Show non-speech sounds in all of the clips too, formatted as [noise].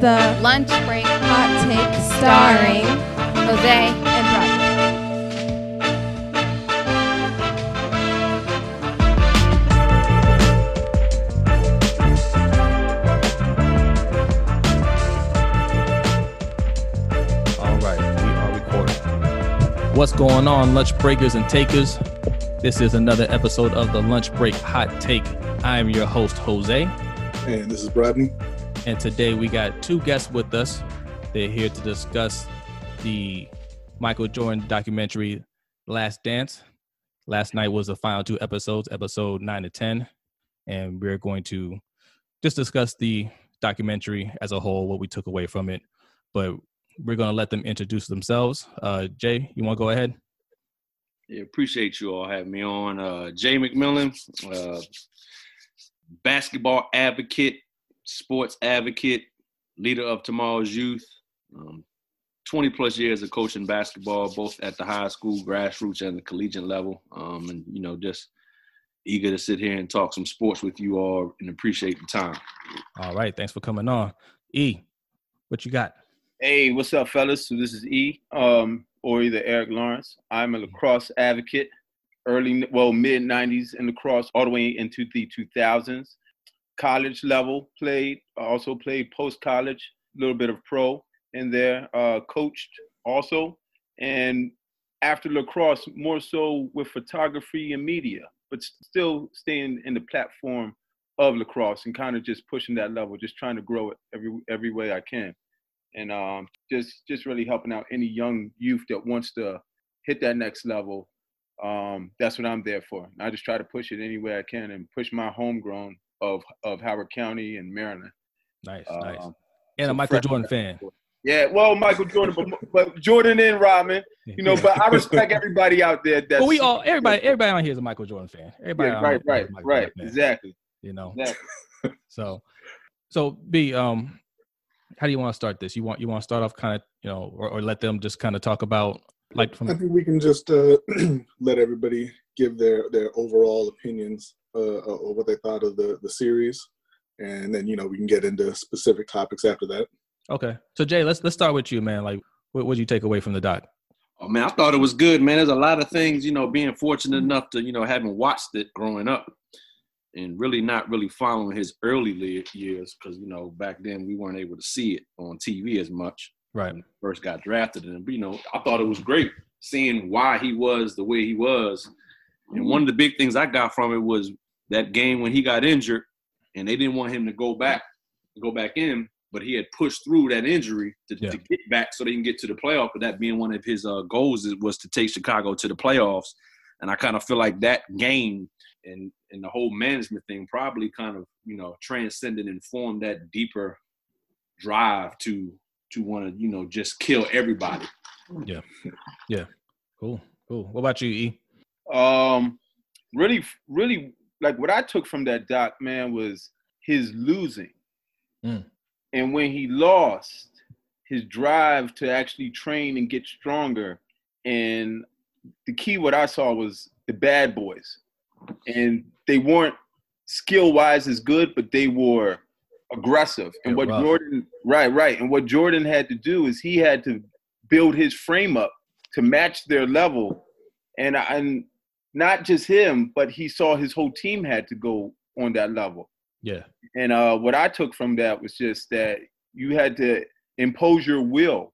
the Lunch break hot take starring starring Jose. and Rodney. All right, we are recording. What's going on, lunch breakers and takers? This is another episode of the Lunch Break Hot Take. I am your host, Jose, And this is Rodney. And today we got two guests with us. They're here to discuss the Michael Jordan documentary, Last Dance. Last night was the final two episodes, episode nine to 10, and we're going to just discuss the documentary as a whole, what we took away from it. But we're going to let them introduce themselves. Uh, Jay, you want to go ahead? Yeah, appreciate you all having me on. Uh, Jay McMillan, uh, basketball advocate, sports advocate, leader of tomorrow's youth. Um, 20 plus years of coaching basketball, both at the high school, grassroots, and the collegiate level. Um, and, you know, just eager to sit here and talk some sports with you all and appreciate the time. All right, thanks for coming on. E, what you got? Hey, what's up, fellas? So this is E, um, or either Eric Lawrence. I'm a lacrosse advocate, early, well, mid '90s in lacrosse, all the way into the 2000s. College level played, also played post college, a little bit of pro in there. Uh, coached also, and after lacrosse, more so with photography and media, but still staying in the platform of lacrosse and kind of just pushing that level, just trying to grow it every every way I can and um, just just really helping out any young youth that wants to hit that next level. Um, that's what I'm there for. And I just try to push it any way I can and push my homegrown of of Howard County and Maryland. Nice, nice. Um, And a Michael Jordan fan. Yeah, well, Michael Jordan, but, [laughs] but Jordan and Rodman, you know. But I respect everybody out there. That's But we all, [laughs] everybody, everybody on here is a Michael Jordan fan. Everybody, Yeah, right, here is a right, right. Fan, Exactly, You know, exactly. [laughs] so, so B, um, how do you want to start this? You want you want to start off kind of, you know, or, or let them just kind of talk about like From- I think we can just uh, [clears throat] let everybody give their, their overall opinions uh, of what they thought of the, the series. And then, you know, we can get into specific topics after that. okay. So Jay, let's let's start with you, man. Like, what what you take away from the doc? Oh man, I thought it was good, man. There's a lot of things, you know, being fortunate enough to, you know, having watched it growing up and really not really following his early years because, you know, back then we weren't able to see it on TV as much Right. when first got drafted. And, you know, I thought it was great seeing why he was the way he was. And one of the big things I got from it was that game when he got injured and they didn't want him to go back, go back in, but he had pushed through that injury to, Yeah. to get back so they can get to the playoff. But that being one of his uh, goals is, was to take Chicago to the playoffs. And I kind of feel like that game and and the whole management thing probably kind of you know transcended and formed that deeper drive to to want to you know just kill everybody. Yeah, yeah, cool. Cool. What about you, E? Um, really, really, like what I took from that doc, man, was his losing, Mm. and when he lost, his drive to actually train and get stronger. And the key, what I saw was the bad boys, and they weren't skill wise as good, but they were aggressive. And what rough. Jordan, right, right, and what Jordan had to do is he had to build his frame up to match their level, and I- and not just him, but he saw his whole team had to go on that level. Yeah. And uh, what I took from that was just that you had to impose your will.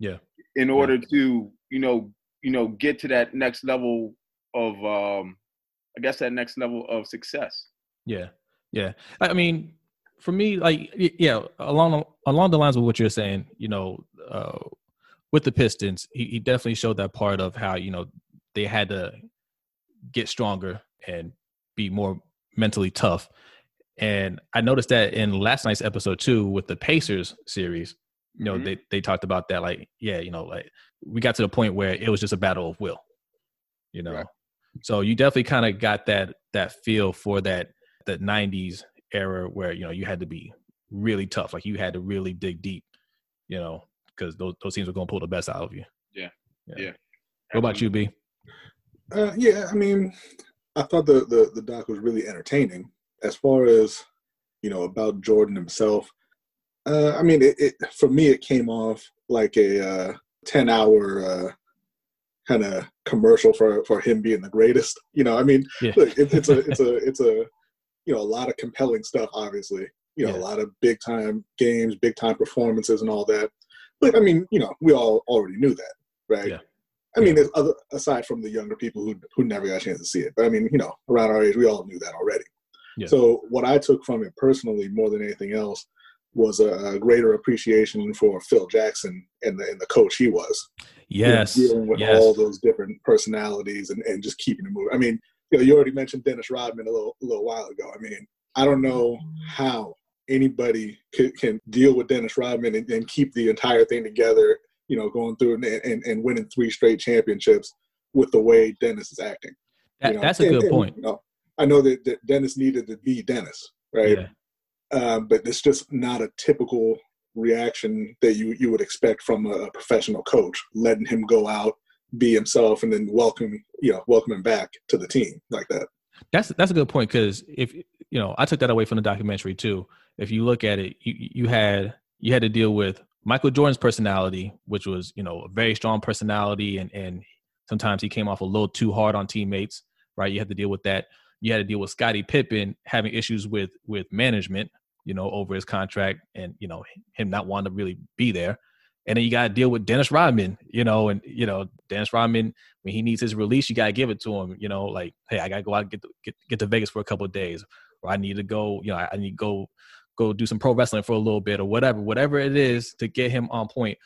Yeah. In order to, you know, you know, get to that next level of, um, I guess that next level of success. Yeah, yeah. I I mean, for me, like, yeah, along along the lines of what you're saying, you know, uh, with the Pistons, he, he definitely showed that part of how you know they had to get stronger and be more mentally tough. And I noticed that in last night's episode too, with the Pacers series, you know, Mhm. they they talked about that, like, yeah, you know, like we got to the point where it was just a battle of will, you know. Right. So you definitely kind of got that that feel for that that '90s era where you know you had to be really tough, like you had to really dig deep, you know, because those those teams were going to pull the best out of you. Yeah. yeah. Yeah. What about you, B? Uh, yeah, I mean, I thought the, the, the doc was really entertaining. As far as, you know, about Jordan himself, Uh, I mean, it, it for me it came off like a uh, ten hour uh, kind of commercial for for him being the greatest. [laughs] You know, I mean, Yeah. look, it, it's a it's a [laughs] it's a you know a lot of compelling stuff. Obviously, you know, Yeah. a lot of big time games, big time performances, and all that. But I mean, you know, we all already knew that, right? Yeah. I mean, there's other aside from the younger people who who never got a chance to see it, but I mean, you know, around our age, we all knew that already. Yeah. So what I took from it personally, more than anything else, was a, a greater appreciation for Phil Jackson and the and the coach he was. You know, Yes. dealing with yes. all those different personalities and, and just keeping it moving. I mean, you know, you already mentioned Dennis Rodman a little a little while ago. I mean, I don't know how anybody can, can deal with Dennis Rodman and, and keep the entire thing together. You know, going through and, and, and winning three straight championships with the way Dennis is acting. That- that's a And- good point. you know, I know that, that Dennis needed to be Dennis, right? Yeah. um, but it's just not a typical reaction that you you would expect from a professional coach, letting him go out, be himself, and then welcome you know welcome him back to the team like that. That's that's a good point because if you know, I took that away from the documentary too. If you look at it, you you had you had to deal with Michael Jordan's personality, which was you know a very strong personality, and and sometimes he came off a little too hard on teammates, right? You had to deal with that. You had to deal with Scottie Pippen having issues with with management, you know, over his contract, and you know him not wanting to really be there. And then you got to deal with Dennis Rodman, you know, and you know Dennis Rodman when he needs his release, you gotta give it to him. You know, like, hey, I gotta go out and get to, get get to Vegas for a couple days, or I need to go. You know, I, I need to go go do some pro wrestling for a little bit, or whatever, whatever it is to get him on point.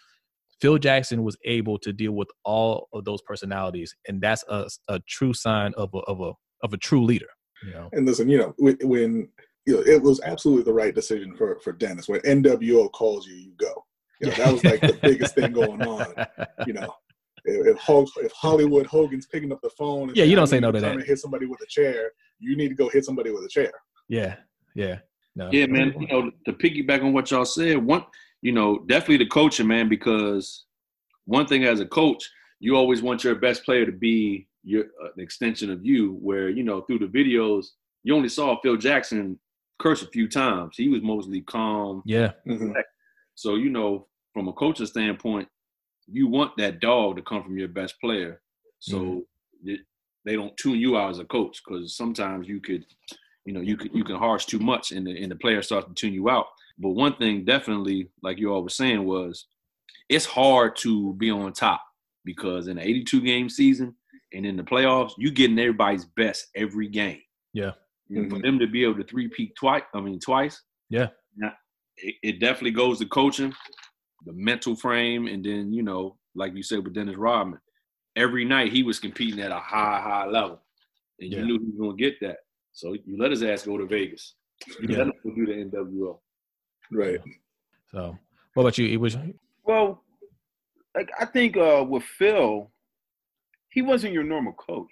Phil Jackson was able to deal with all of those personalities, and that's a, a true sign of a, of a of a true leader. You know, And listen, you know when, you know it was absolutely the right decision for for Dennis. When NWO calls you, you go. You know, that was like the biggest thing going on. You know, if if, Hollywood Hogan's picking up the phone, and Yeah, you don't say no to that. Hit somebody with a chair. You need to go hit somebody with a chair. yeah, yeah, no, Yeah, man. You know, to piggyback on what y'all said, one, you know, definitely the coaching, man, because one thing as a coach, you always want your best player to be your uh, an extension of you. Where you know through the videos, you only saw Phil Jackson curse a few times. He was mostly calm. yeah, Mhm. So you know, from a coaching standpoint, you want that dog to come from your best player, so it, they don't tune you out as a coach. Because sometimes you could, you know, you could you can harsh too much, and the and the player starts to tune you out. But one thing definitely, like you all were saying, was it's hard to be on top because in an 82 game season and in the playoffs, you getting everybody's best every game. Yeah. You know, For mm-hmm. them to be able to three-peat twice, I mean twice. Yeah. Now, it, it definitely goes to coaching, the mental frame, and then you know, like you said with Dennis Rodman, every night he was competing at a high, high level, and Yeah. you knew he was gonna get that. So you let his ass go to Vegas. You Yeah. let him go do the NWO. Right. So, what about you? It was Well, like I think uh, with Phil, he wasn't your normal coach.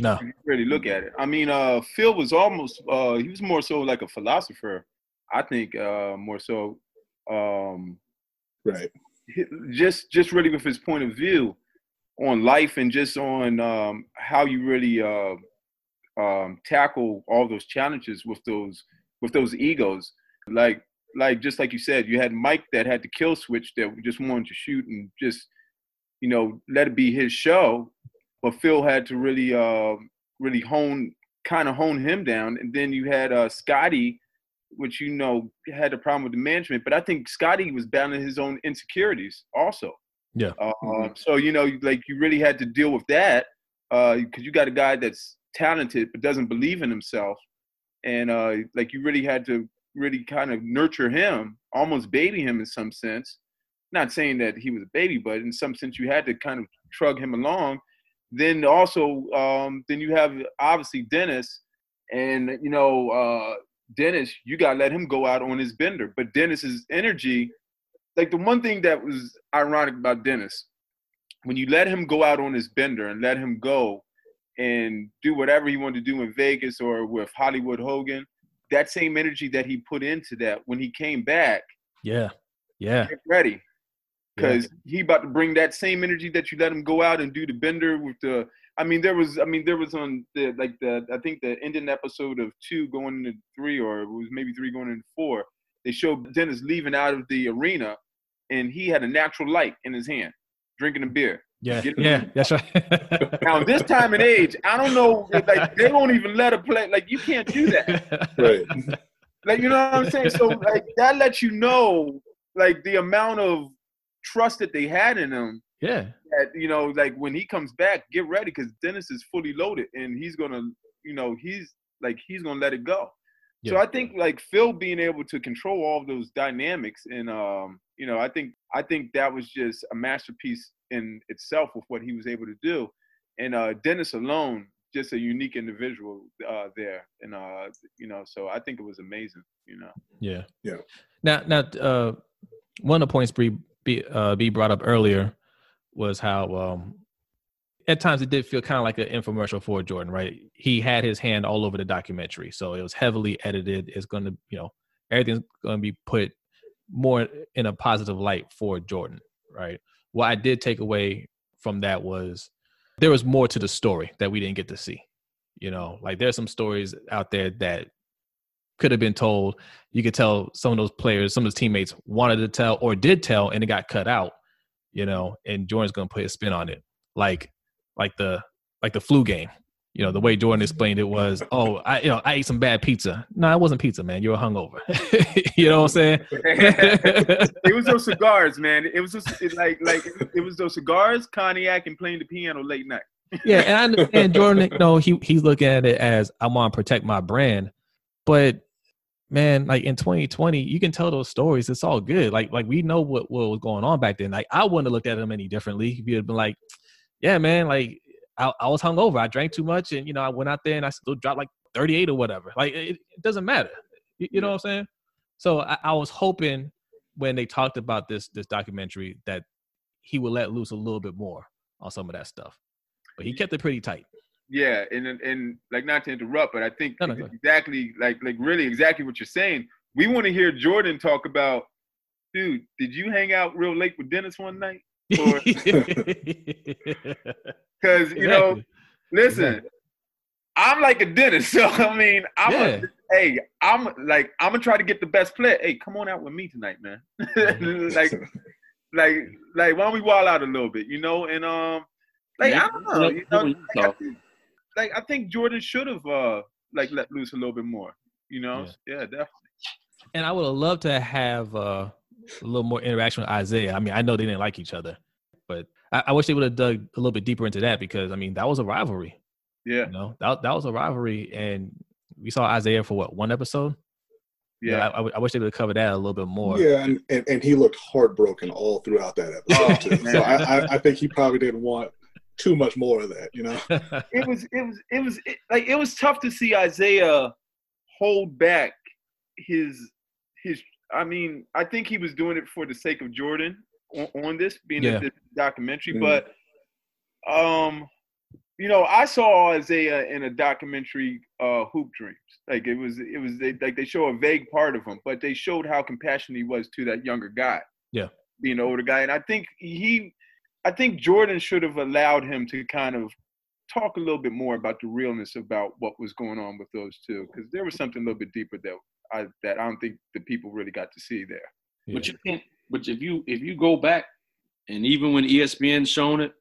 no, If you really look at it, I mean, uh, Phil was almost uh, he was more so like a philosopher. I think uh, more so um, Right. just just really with his point of view on life and just on um, how you really uh, um, tackle all those challenges with those with those egos. Like like just like you said, you had Mike that had the kill switch that just wanted to shoot and just you know let it be his show, but Phil had to really uh, really hone kind of hone him down, and then you had uh, Scottie which you know had a problem with the management. But I think Scottie was battling his own insecurities also. Yeah. Uh, Mhm. So you know, like you really had to deal with that because you got a guy that's talented but doesn't believe in himself, and uh, like you really had to really kind of nurture him, almost baby him in some sense. Not saying that he was a baby, but in some sense you had to kind of trug him along. Then also, um, then you have obviously Dennis, and you know uh, Dennis, you gotta let him go out on his bender. But Dennis's energy, like the one thing that was ironic about Dennis, when you let him go out on his bender and let him go and do whatever he wanted to do in Vegas or with Hollywood Hogan, that same energy that he put into that when he came back, yeah, yeah, get ready. Yeah. Because he about to bring that same energy that you let him go out and do the bender with the I mean there was I mean there was on the like the I think the ending episode of two going into three or it was maybe three going into four. they showed Dennis leaving out of the arena, and he had a natural light in his hand, drinking a beer. Yeah, yeah, that's right. [laughs] Now, this time and age, I don't know. Like they won't even let a play. Like you can't do that. Right. Like you know what I'm saying? So like that lets you know like the amount of trust that they had in him. yeah, That you know, like when he comes back, get ready because Dennis is fully loaded and he's gonna, you know, he's like he's gonna let it go. So I think like Phil being able to control all of those dynamics and um, you know, I think I think that was just a masterpiece in itself with what he was able to do. And uh Dennis alone, just a unique individual uh there. And uh, you know, so I think it was amazing, you know. yeah, Yeah. Now, now, uh, one of the points B, B, uh, B brought up earlier was how um, at times it did feel kind of like an infomercial for Jordan, right? He had his hand all over the documentary, so it was heavily edited. It's going to, you know, everything's going to be put more in a positive light for Jordan, right? What I did take away from that was there was more to the story that we didn't get to see. You know, like there's some stories out there that could have been told. You could tell some of those players, some of his teammates wanted to tell or did tell, and it got cut out. You know, and Jordan's gonna put his spin on it, like like the like the flu game. You know, the way Jordan explained it was, "Oh, I you know I ate some bad pizza. No, it wasn't pizza, man. You were hungover. [laughs] you know what I'm saying? [laughs] it was those [laughs] cigars, man. It was just it, like like it was those cigars, cognac, and playing the piano late night. yeah, and I understand Jordan. You know, he he's looking at it as I want to protect my brand, but man, like in 2020, you can tell those stories. It's all good. Like like we know what what was going on back then. Like I wouldn't have looked at him any differently. If you had been like, yeah, man, like I, I was hungover. I drank too much, and you know I went out there and I still dropped like 38 or whatever. Like it, it doesn't matter. You, you know what I'm saying? So I, I was hoping when they talked about this this documentary that he would let loose a little bit more on some of that stuff, but he kept it pretty tight. Yeah, and and, and like not to interrupt, but I think No, no, exactly like like really exactly what you're saying. We want to hear Jordan talk about, dude. Did you hang out real late with Dennis one night? Because [laughs] you know, listen, Exactly. I'm like a dentist, [laughs] so I mean, I'm Yeah. a, hey, I'm like I'm gonna try to get the best player. Hey, come on out with me tonight, man. [laughs] like like like why don't we wall out a little bit, you know? And um, like I don't know, you know, like, I think, like I think Jordan should have uh like let loose a little bit more, you know? Yeah, definitely. and I would have loved to have uh, a little more interaction with Isiah. I mean, I know they didn't like each other, but I, I wish they would have dug a little bit deeper into that because I mean that was a rivalry. Yeah, You know, that that was a rivalry, and we saw Isiah for what one episode. You know, yeah. I, wish they would have covered that a little bit more. Yeah, and, and, and he looked heartbroken all throughout that Oh, [laughs] episode too. Oh, so I, I, I think he probably didn't want too much more of that, you know. [laughs] it was it was it was it, like it was tough to see Isiah hold back his his. I mean, I think he was doing it for the sake of Jordan on, on this being Yeah. a, this documentary, Mhm. but um, you know, I saw Isiah in a documentary, uh, Hoop Dreams. Like it was it was they, like they show a vague part of him, but they showed how compassionate he was to that younger guy. Yeah. being an older guy, and I think he. I think Jordan should have allowed him to kind of talk a little bit more about the realness about what was going on with those two, because there was something a little bit deeper that I that I don't think the people really got to see there. But you can't. But if you if you go back, and even when ESPN shown it,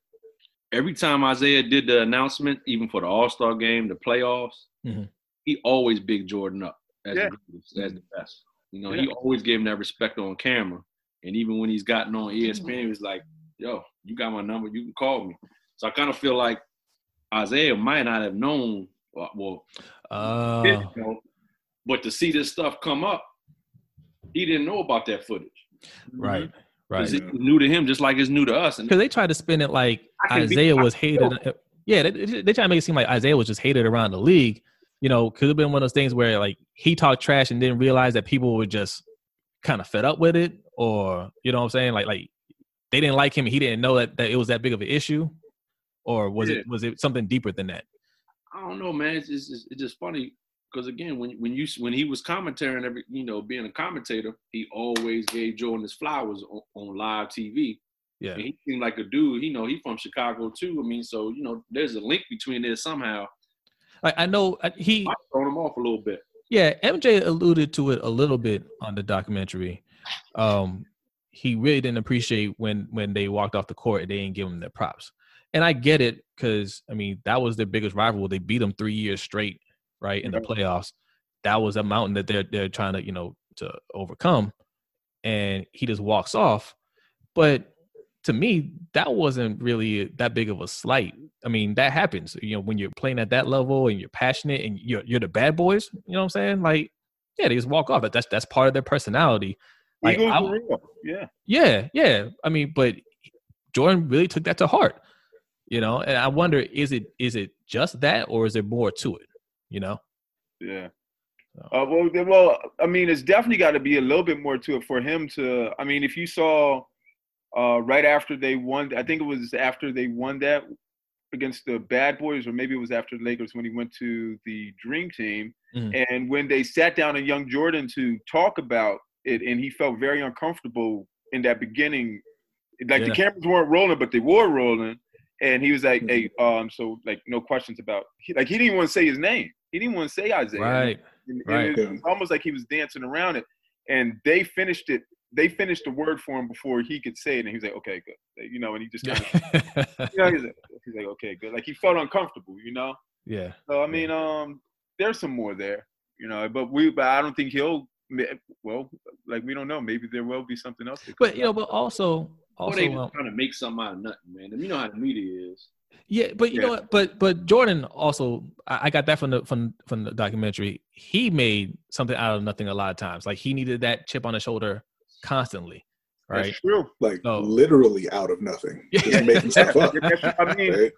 every time Isiah did the announcement, even for the All Star game, the playoffs, Mhm. he always big Jordan up as, Yeah. the, greatest, as the best. You know, Yeah. he always gave him that respect on camera. And even when he's gotten on ESPN, he was like, "Yo, you got my number. You can call me." So I kind of feel like Isiah might not have known. Well, well Uh, know, but to see this stuff come up, he didn't know about that footage. right, Because right. it's new to him, just like it's new to us. Because they tried to spin it like I can be- Isiah was hated. Yeah, they, they they try to make it seem like Isiah was just hated around the league. You know, could have been one of those things where like he talked trash and didn't realize that people were just kind of fed up with it, or you know what I'm saying? Like like they didn't like him. and He didn't know that, that it was that big of an issue, or was Yeah. it was it something deeper than that? I don't know, man. It's just, it's, it's just funny because again, when when you when he was commentating every, you know, being a commentator, he always gave Jordan his flowers on, on live TV. Yeah, And he seemed like a dude. You know, he from Chicago too. I mean, so you know, there's a link between there somehow. like I know uh, he I thrown him off a little bit. Yeah, MJ alluded to it a little bit on the documentary. Um, he really didn't appreciate when when they walked off the court and they didn't give him their props. And I get it because I mean that was their biggest rival. They beat them three years straight, right in the playoffs. That was a mountain that they're they're trying to you know to overcome, and he just walks off. But to me, that wasn't really that big of a slight. I mean, that happens. You know, when you're playing at that level and you're passionate and you're you're the bad boys. You know what I'm saying? Like, yeah, they just walk off. But that's that's part of their personality. Like, I- Yeah. yeah, yeah. I mean, but Jordan really took that to heart. You know, and I wonder is it is it just that or is there more to it? You know? Yeah. So. Uh, well, well, I mean, it's definitely got to be a little bit more to it for him to. I mean, if you saw uh, right after they won, I think it was after they won that against the Bad Boys, or maybe it was after the Lakers when he went to the Dream Team, Mhm. and when they sat down in Young Jordan to talk about it, and he felt very uncomfortable in that beginning. Like the cameras weren't rolling, but they were rolling. And he was like, "Hey, um, so like, no questions about he, like he didn't want to say his name. He didn't want to say Isiah. Right. And, and Right. it was almost like he was dancing around it. And they finished it. They finished the word for him before he could say it, and he was like, "Okay, good." You know, and he just, kind of, [laughs] you know, he's like, he's like, "Okay, good." Like he felt uncomfortable, you know. yeah. So I mean, um, there's some more there, you know. But we, but I don't think he'll. Well, like we don't know. Maybe there will be something else. But you know, but also Or also they um, trying to make something out of nothing, man. You know how the media is. Yeah, but you Yeah. know what? But but Jordan also, I, I got that from the from from the documentary. He made something out of nothing a lot of times. Like he needed that chip on his shoulder constantly, right? That's true. Like Oh. literally out of nothing, [laughs] just making stuff up. I mean, Right?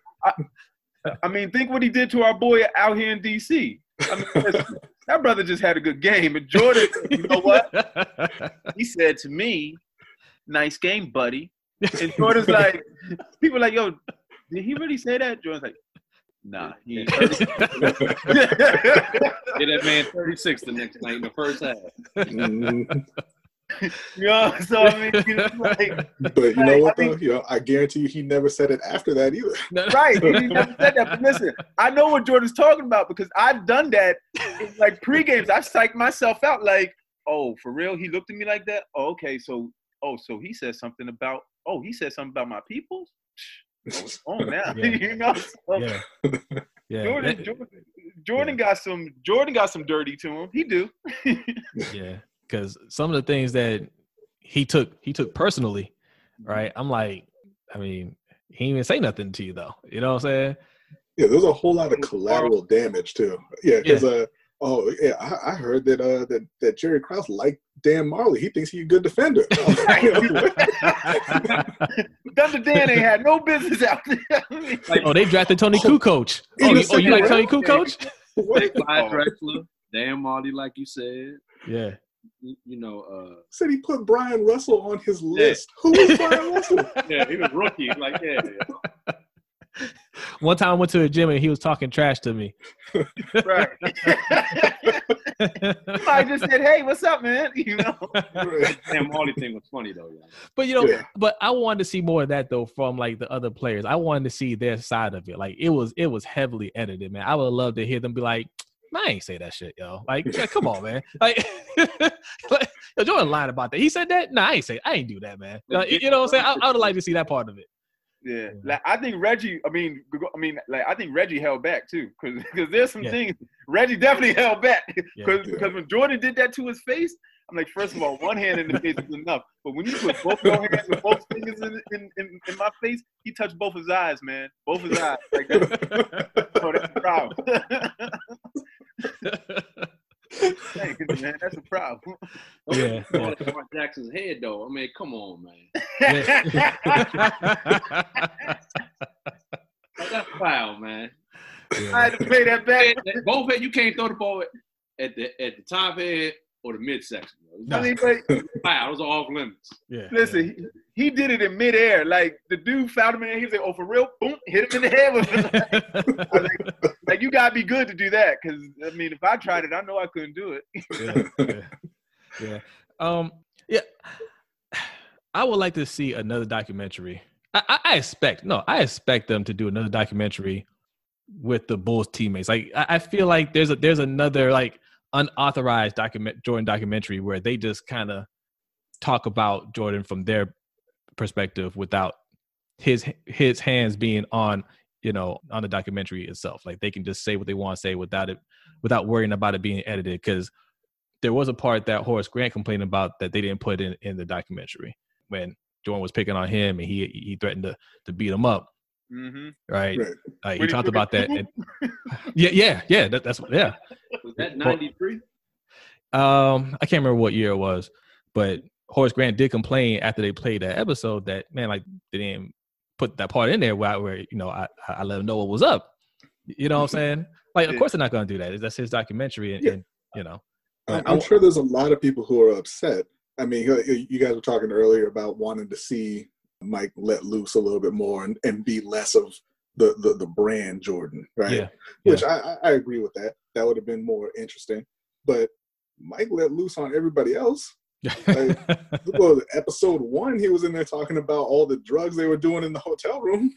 I mean, think what he did to our boy out here in D.C. I mean, [laughs] that brother just had a good game. And Jordan, you know what? He said to me, "Nice game, buddy." And Jordan's like, people are like, "Yo, did he really say that?" Jordan's like, "Nah." He Get [laughs] that man 36 the next night in the first half. Mhm. you know, so I mean, it's like, But you know Like, what I though? You know, I guarantee you, he never said it after that either. [laughs] right? He never said that. But listen, I know what Jordan's talking about because I've done that. In like pre-games, I psyched myself out. Like, oh, for real? He looked at me like that. Oh, okay. So, oh, so he said something about. Oh, he said something about my peoples. Oh, it's on now. [laughs] [laughs] Yeah. you know. So yeah, [laughs] yeah, Jordan, That- Jordan, Jordan got some. Jordan got some dirty to him. He do. yeah. Because some of the things that he took he took personally, right? I'm like, I mean, he didn't even say nothing to you though. You know what I'm saying? Yeah, there's a whole lot of collateral damage too. Yeah, because uh, oh yeah, I, I heard that uh that, that Jerry Krause liked Dan Majerle. He thinks he's a good defender. [laughs] Thunder [laughs] Dan ain't had no business out there. oh, they drafted Tony Oh, Kukoc. Oh, you, oh, you like Tony second Kukoc? [laughs] Clyde. Drexler, Dan Majerle, like you said. Yeah. You, you know, uh, Said he put Bryon Russell on his list. Who is Bryon Russell? yeah, he was rookie. Like, yeah, [laughs] One time I went to a gym and he was talking trash to me. right. [laughs] I just said, "Hey, what's up, man?" [laughs] You know. Dan Majerle thing was funny though. Yeah. But you know, Yeah. but I wanted to see more of that though from like the other players. I wanted to see their side of it. Like it was it was heavily edited, man. I would love to hear them be like, I ain't say that shit, yo. Like, yeah, come on, man. Like, like yo, Jordan lied about that. He said that? No, I ain't say I ain't do that, man. Like, you know what I'm saying? I, I would like to see that part of it. Yeah, like I think Reggie. I mean, I mean, like I think Reggie held back too, because because there's some Yeah. things Reggie definitely held back. Yeah. Because when Jordan did that to his face, I'm like, first of all, one hand in the face is enough. But when you put both your hands and both fingers in, in, in, in my face, he touched both his eyes, man. Both his eyes. Like [laughs] that. Oh, that's a [laughs] problem. Hey, 'cause, man, that's a problem. [laughs] Yeah. All Mark Jackson's head though. I mean, come on, man. Like, [laughs] oh, that's foul, man. I had to pay that back. [laughs] Both head, you can't throw the ball at the at the top head or the midsection. bro. I mean, but Foul. Those are off limits. yeah. Listen, he, did it in midair. Like the dude found him in there. He was like, "Oh, for real?" Boom, hit him in the head with it. [laughs] Like, like, you gotta be good to do that. Because I mean, if I tried it, I know I couldn't do it. [laughs] yeah, yeah, yeah. Um, yeah. I would like to see another documentary. I, I, I expect no, I expect them to do another documentary with the Bulls teammates. Like I, I feel like there's a there's another like unauthorized document Jordan documentary where they just kind of talk about Jordan from their perspective without his his hands being on you know on the documentary itself like they can just say what they want to say without it without worrying about it being edited because there was a part that Horace Grant complained about that they didn't put in in the documentary when Jordan was picking on him and he he threatened to to beat him up Mm-hmm. right, Right. Like, he talked about that and, yeah yeah yeah that, that's yeah Was that ninety three? um I can't remember what year it was but Horace Grant did complain after they played that episode that man like they didn't put that part in there where, where you know I I let him know what was up you know what I'm [laughs] saying like of course they're not gonna do that that's his documentary and, Yeah. and you know I- I- I'm sure there's a lot of people who are upset. I mean, you guys were talking earlier about wanting to see Mike let loose a little bit more and, and be less of the, the, the brand Jordan, right? yeah Which I, I- I agree with that. That would have been more interesting. But Mike let loose on everybody else. Well, episode one, he was in there talking about all the drugs they were doing in the hotel room.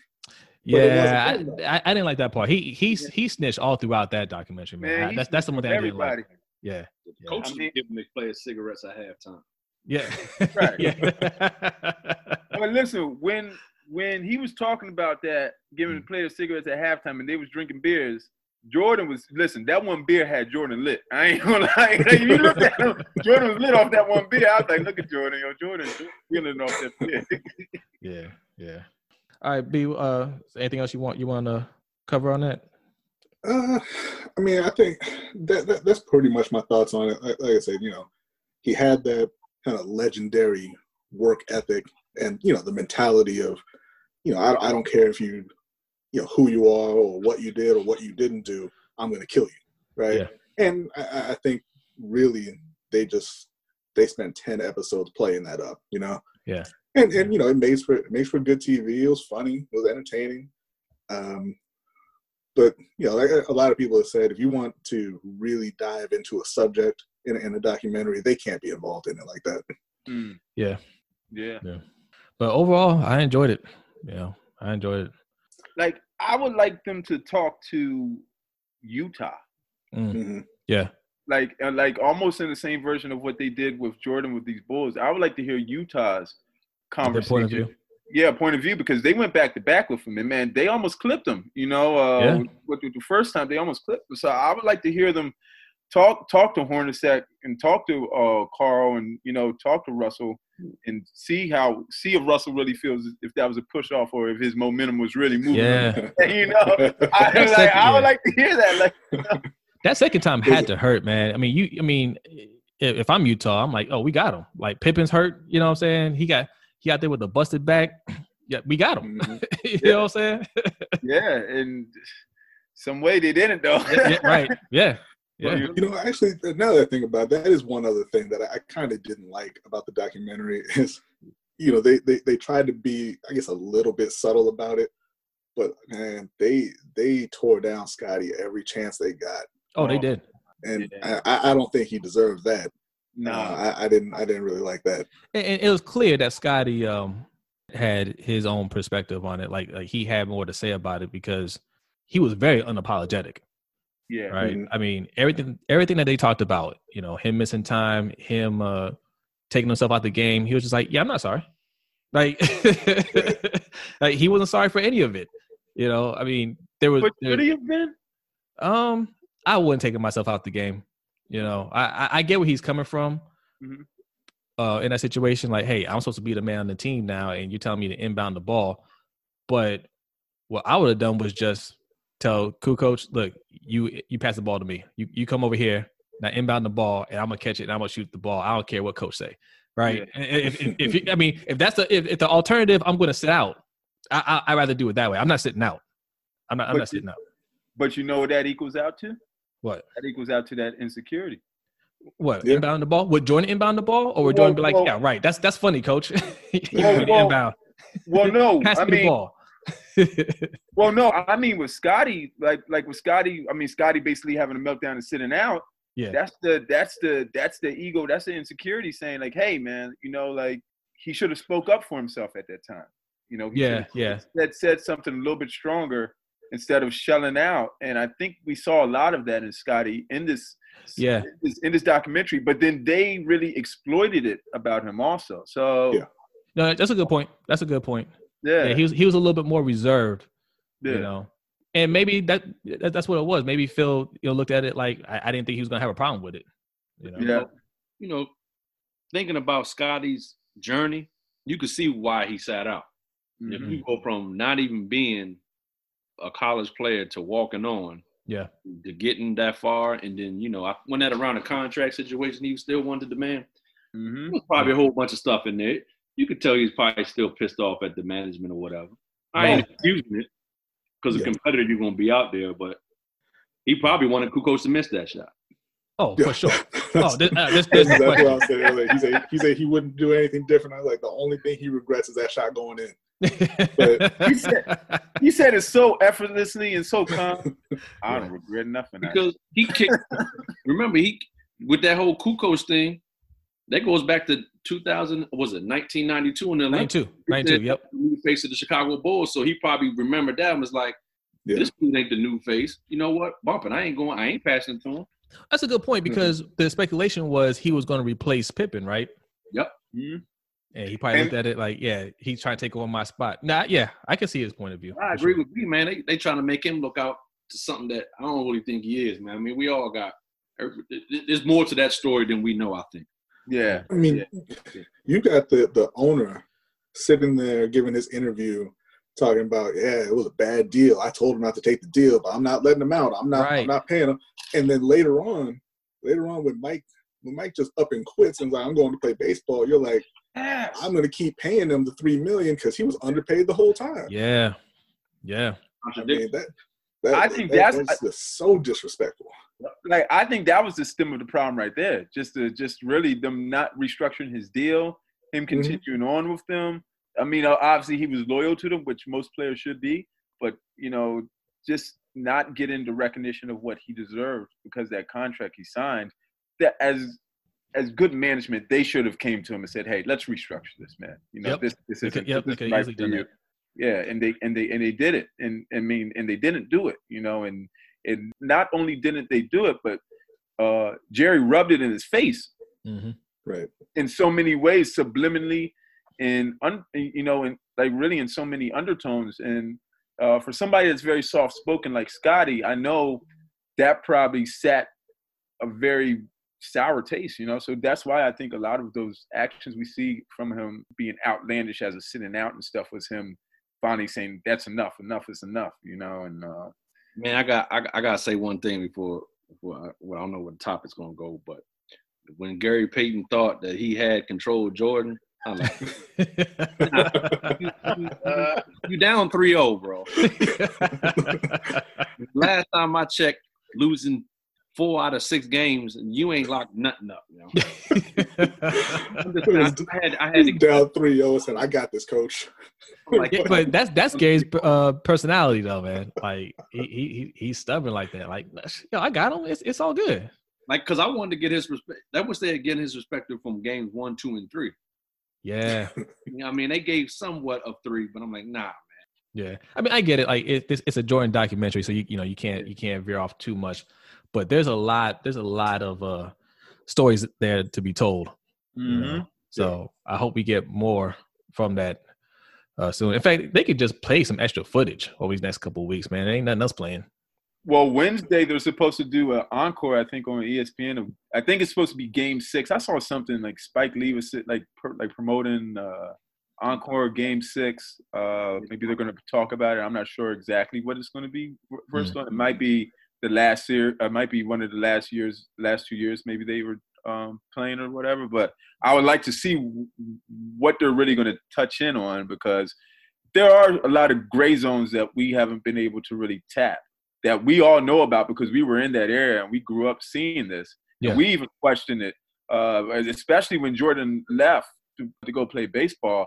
But it yeah, I, wasn't I, I didn't like that part. He he he snitched all throughout that documentary, man. Man, I- that's that's the one thing I didn't everybody. like. Yeah, Yeah. Coach I mean- giving the players cigarettes at halftime. yeah, Right. [laughs] yeah. But listen, when when he was talking about that, giving the Mm. players cigarettes at halftime, and they was drinking beers, Jordan was listen. That one beer had Jordan lit. I ain't gonna [laughs] lie. Like, you looked at him, Jordan was lit off that one beer. I was like, look at Jordan, yo, Jordan feeling off that beer. [laughs] yeah, yeah. All right, B. Uh, anything else you want you want to cover on that? Uh, I mean, I think that, that that's pretty much my thoughts on it. Like, like I said, you know, he had that kind of legendary work ethic and you know the mentality of, you know, I, I don't care if you, you know, who you are or what you did or what you didn't do. I'm going to kill you, right? Yeah. And I- I, I think really they just they spent ten episodes playing that up, you know. Yeah. And and you know it makes for it makes for good TV. It was funny. It was entertaining. Um, but you know, like a lot of people have said, if you want to really dive into a subject in, in a documentary, they can't be involved in it like that. Mm, Yeah, yeah. but overall, I enjoyed it. You know, I enjoyed it. Like I would like them to talk to Utah. Mm, hmm yeah, like uh, like almost in the same version of what they did with Jordan with these Bulls. I would like to hear Utah's their conversation. point of view. Yeah, point of view because they went back to back with him, and man, they almost clipped him. You know, uh, Yeah. with, with the first time they almost clipped him. So I would like to hear them talk talk to Hornacek and talk to uh, Carl and you know talk to Russell and see how see if Russell really feels if that was a push off or if his momentum was really moving. Yeah, [laughs] you know, [laughs] I, like, second- I would yeah. like to hear that. Like, [laughs] that second time had to hurt, man. I mean, you. I mean, if, if I'm Utah, I'm like, oh, we got him. Like Pippen's hurt. You know what I'm saying? He got he got there with a busted back. [clears throat] Yeah, we got him. Mhm. you know what I'm saying? yeah, and some way they didn't though. yeah, yeah, right. Yeah. Yeah. You know, actually, now that I think about it, that is one other thing that I, I kind of didn't like about the documentary [laughs] is, you know, they, they they tried to be, I guess, a little bit subtle about it, but man, they they tore down Scottie every chance they got, Oh, they Oh. did. and Yeah. I, I don't think he deserved that. no, Uh, I, I didn't I didn't really like that. And, and it was clear that Scottie um had his own perspective on it. Like like he had more to say about it because he was very unapologetic. Yeah, Right. Mhm. I mean, everything everything that they talked about, you know, him missing time, him uh taking himself out the game, he was just like, Yeah, I'm not sorry. Like, [laughs] like he wasn't sorry for any of it. You know, I mean, there was But there- he have been? Um, I wouldn't take myself out the game. You know, I I, I get where he's coming from. Mhm. Uh, in that situation, like, hey, I'm supposed to be the man on the team now, and you're telling me to inbound the ball. But what I would have done was just tell cool coach, look, you you pass the ball to me. You you come over here now, inbound the ball, and I'm gonna catch it and I'm gonna shoot the ball. I don't care what coach say, right? And If, if, if you, I mean, if that's the if, if the alternative, I'm gonna sit out. I, I I'd rather do it that way. I'm not sitting out. I'm not. I'm But not you- sitting out. But you know what that equals out to? What? That equals out to that insecurity. What Yeah. inbound the ball? Would Jordan inbound the ball, or would Well, Jordan be like, well- "Yeah, right. That's that's funny, coach. [laughs] you Well, want me to well, inbound. Well, no, Pass I me the mean, ball." [laughs] well, no, I mean with Scottie, like like with Scottie, I mean Scottie basically having a meltdown and sitting out. yeah, That's the that's the that's the ego. That's the insecurity saying like, hey man, you know, like he should have spoke up for himself at that time. You know, he Yeah, yeah. Said said something a little bit stronger instead of shelling out. And I think we saw a lot of that in Scottie in this Yeah. in this, in this documentary. But then they really exploited it about him also. So Yeah. No, that's a good point. That's a good point. Yeah, Yeah, he was he was a little bit more reserved, yeah. you know. And maybe that, that that's what it was. Maybe Phil, you know, looked at it like I, I didn't think he was gonna have a problem with it. You know. Yeah. You know, thinking about Scottie's journey, you could see why he sat out. If Mhm. you go from not even being a college player to walking on, Yeah. to getting that far, and then you know, I, went that around a contract situation, he still wanted to demand. Mhm. There was probably a whole bunch of stuff in there. You could tell he's probably still pissed off at the management or whatever. I ain't excusing it because Yeah. a competitor you're gonna be out there, but he probably wanted Kukoc to miss that shot. Oh, Yeah. for sure. [laughs] Oh, this, uh, this, That's, this that's what I was saying earlier. He said he said he wouldn't do anything different. I was like, the only thing he regrets is that shot going in. [laughs] He said- He said it so effortlessly and so calm. I don't regret nothing. because he kicked. remember, he with that whole Kukoc thing. That goes back to 2000. Was it 1992 in the Olympics? 92. 92. Yep. New face of the Chicago Bulls, so he probably remembered that and was like, Yeah. "This dude ain't the new face. You know what? Bumping. I ain't going. I ain't passing to him." That's a good point because the speculation was he was going to replace Pippen, right? Mhm. And he probably And- looked at it like, yeah, he's trying to take over my spot. Nah, yeah, I can see his point of view. I agree sure. with you, man. They they trying to make him look out to something that I don't really think he is, man. I mean, we all got. There's more to that story than we know. I think. Yeah. I mean, you got the the owner sitting there giving this interview, talking about, yeah, it was a bad deal. I told him not to take the deal, but I'm not letting him out. I'm not. Right. I'm not paying him. And then later on, later on, when Mike when Mike just up and quits and like, I'm going to play baseball, you're like, I'm going to keep paying him the three million because he was underpaid the whole time. Yeah. Yeah. I mean that. that I think that- that's- just so disrespectful. Like I think that was the stem of the problem right there. Just to just really them not restructuring his deal, him continuing on with them. I mean, obviously he was loyal to them, which most players should be, but you know, just not getting the recognition of what he deserved because that contract he signed. That as as good management, they should have came to him and said, "Hey, let's restructure this, man. You know, Yep. this this isn't yep, this they right for you." that. Yeah, and they and they and they did it, and I mean, and they didn't do it, you know, and and not only didn't they do it, but uh, Jerry rubbed it in his face hmm Right. in so many ways, subliminally, and un, you know, and like really in so many undertones. And uh, for somebody that's very soft spoken like Scottie, I know that probably sat a very sour taste, you know. So that's why I think a lot of those actions we see from him being outlandish as a sitting out and stuff was him finally saying that's enough, enough is enough, you know. And uh, Man, I got I, I gotta say one thing before before I, well, I don't know where the topic's gonna go, but when Gary Payton thought that he had control of Jordan, I'm like, you, you- uh, you down 3-0, bro. [laughs] Last time I checked, losing four out of six games, and you ain't locked nothing up. You [laughs] know? I'm just saying, I, had I had He's to [laughs] down 3-0 and said, I got this, coach. Like, Yeah, but that's that's Gary's uh, personality though, man. Like he, he he- he's stubborn like that. Like, yo, I got him. It's it's all good. like because I wanted to get his respect. That was there getting his perspective from games one, two, and three. Yeah, [laughs] You know, I mean, they gave somewhat of three, but I'm like, nah. Man. Yeah. I mean, I get it. Like it, it's it's a Jordan documentary, so you you know you can't you can't veer off too much. But there's a lot there's a lot of uh stories there to be told. you know? So I hope we get more from that uh, soon. In fact, they could just play some extra footage over these next couple of weeks, man. There ain't nothing else playing. Well, Wednesday they're supposed to do an encore. I think on ESPN. I think it's supposed to be Game Six. I saw something like Spike Lee was like per, like promoting uh, encore Game Six. Uh, maybe they're going to talk about it. I'm not sure exactly what it's going to be. f- First one, it might be the last year. It might be one of the last years, last two years. Maybe they were um, playing or whatever. But I would like to see w- what they're really going to touch in on because there are a lot of gray zones that we haven't been able to really tap that we all know about because we were in that area and we grew up seeing this. And we even questioned it, uh, especially when Jordan left to, to go play baseball.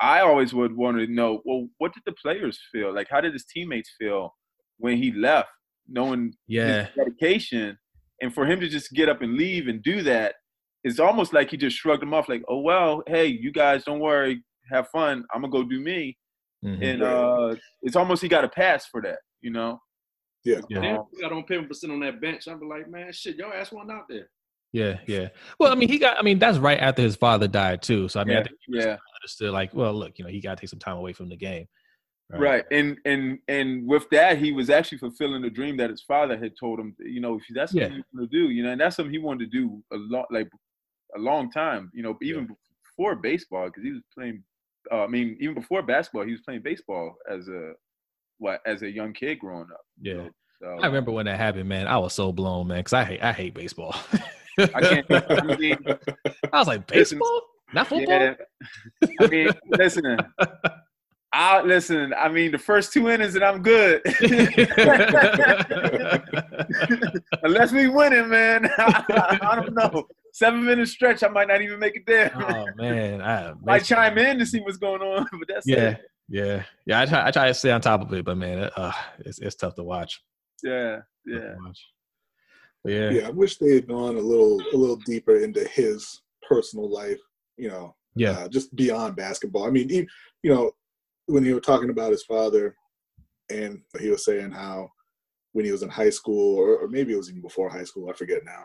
I always would want to know, well, what did the players feel? Like, how did his teammates feel when he left, knowing Yeah, his dedication? And for him to just get up and leave and do that, it's almost like he just shrugged them off, like, oh, well, hey, you guys don't worry, have fun. I'm going to go do me Mhm. and uh, it's almost he got a pass for that, You know. Yeah. Yeah. Damn, we got on payment percent on that bench. I'd be like, man, shit, your ass one out there. Yeah, yeah. Well, I mean, he got. I mean, that's right after his father died too. So I mean, I Yeah, think he yeah. understood. Like, well, look, you know, he got to take some time away from the game. Right. And and and with that, he was actually fulfilling the dream that his father had told him. You know, if that's what Yeah. he wanted to do. You know, and that's something he wanted to do a lot, like a long time. You know, even before baseball, because he was playing. Uh, I mean, even before basketball, he was playing baseball as a what as a young kid growing up. you Yeah. know, So I remember when that happened, man. I was so blown, man, because I hate I hate baseball. I can't. I mean, [laughs] I was like, baseball, not football. yeah. I mean, listen. I listen. I mean, the first two innings and I'm good. [laughs] Unless we win it, man. [laughs] I don't know. Seven minute stretch, I might not even make it there. oh man, I [laughs] might chime in to see what's going on, but that's Yeah, it. yeah, yeah. I try I try to stay on top of it, but man, uh, it's it's tough to watch. Yeah, yeah. watch. Yeah, yeah, I wish they had gone a little a little deeper into his personal life. You know, yeah, uh, just beyond basketball. I mean, he, you know, when he was talking about his father, and he was saying how when he was in high school, or, or maybe it was even before high school, I forget now,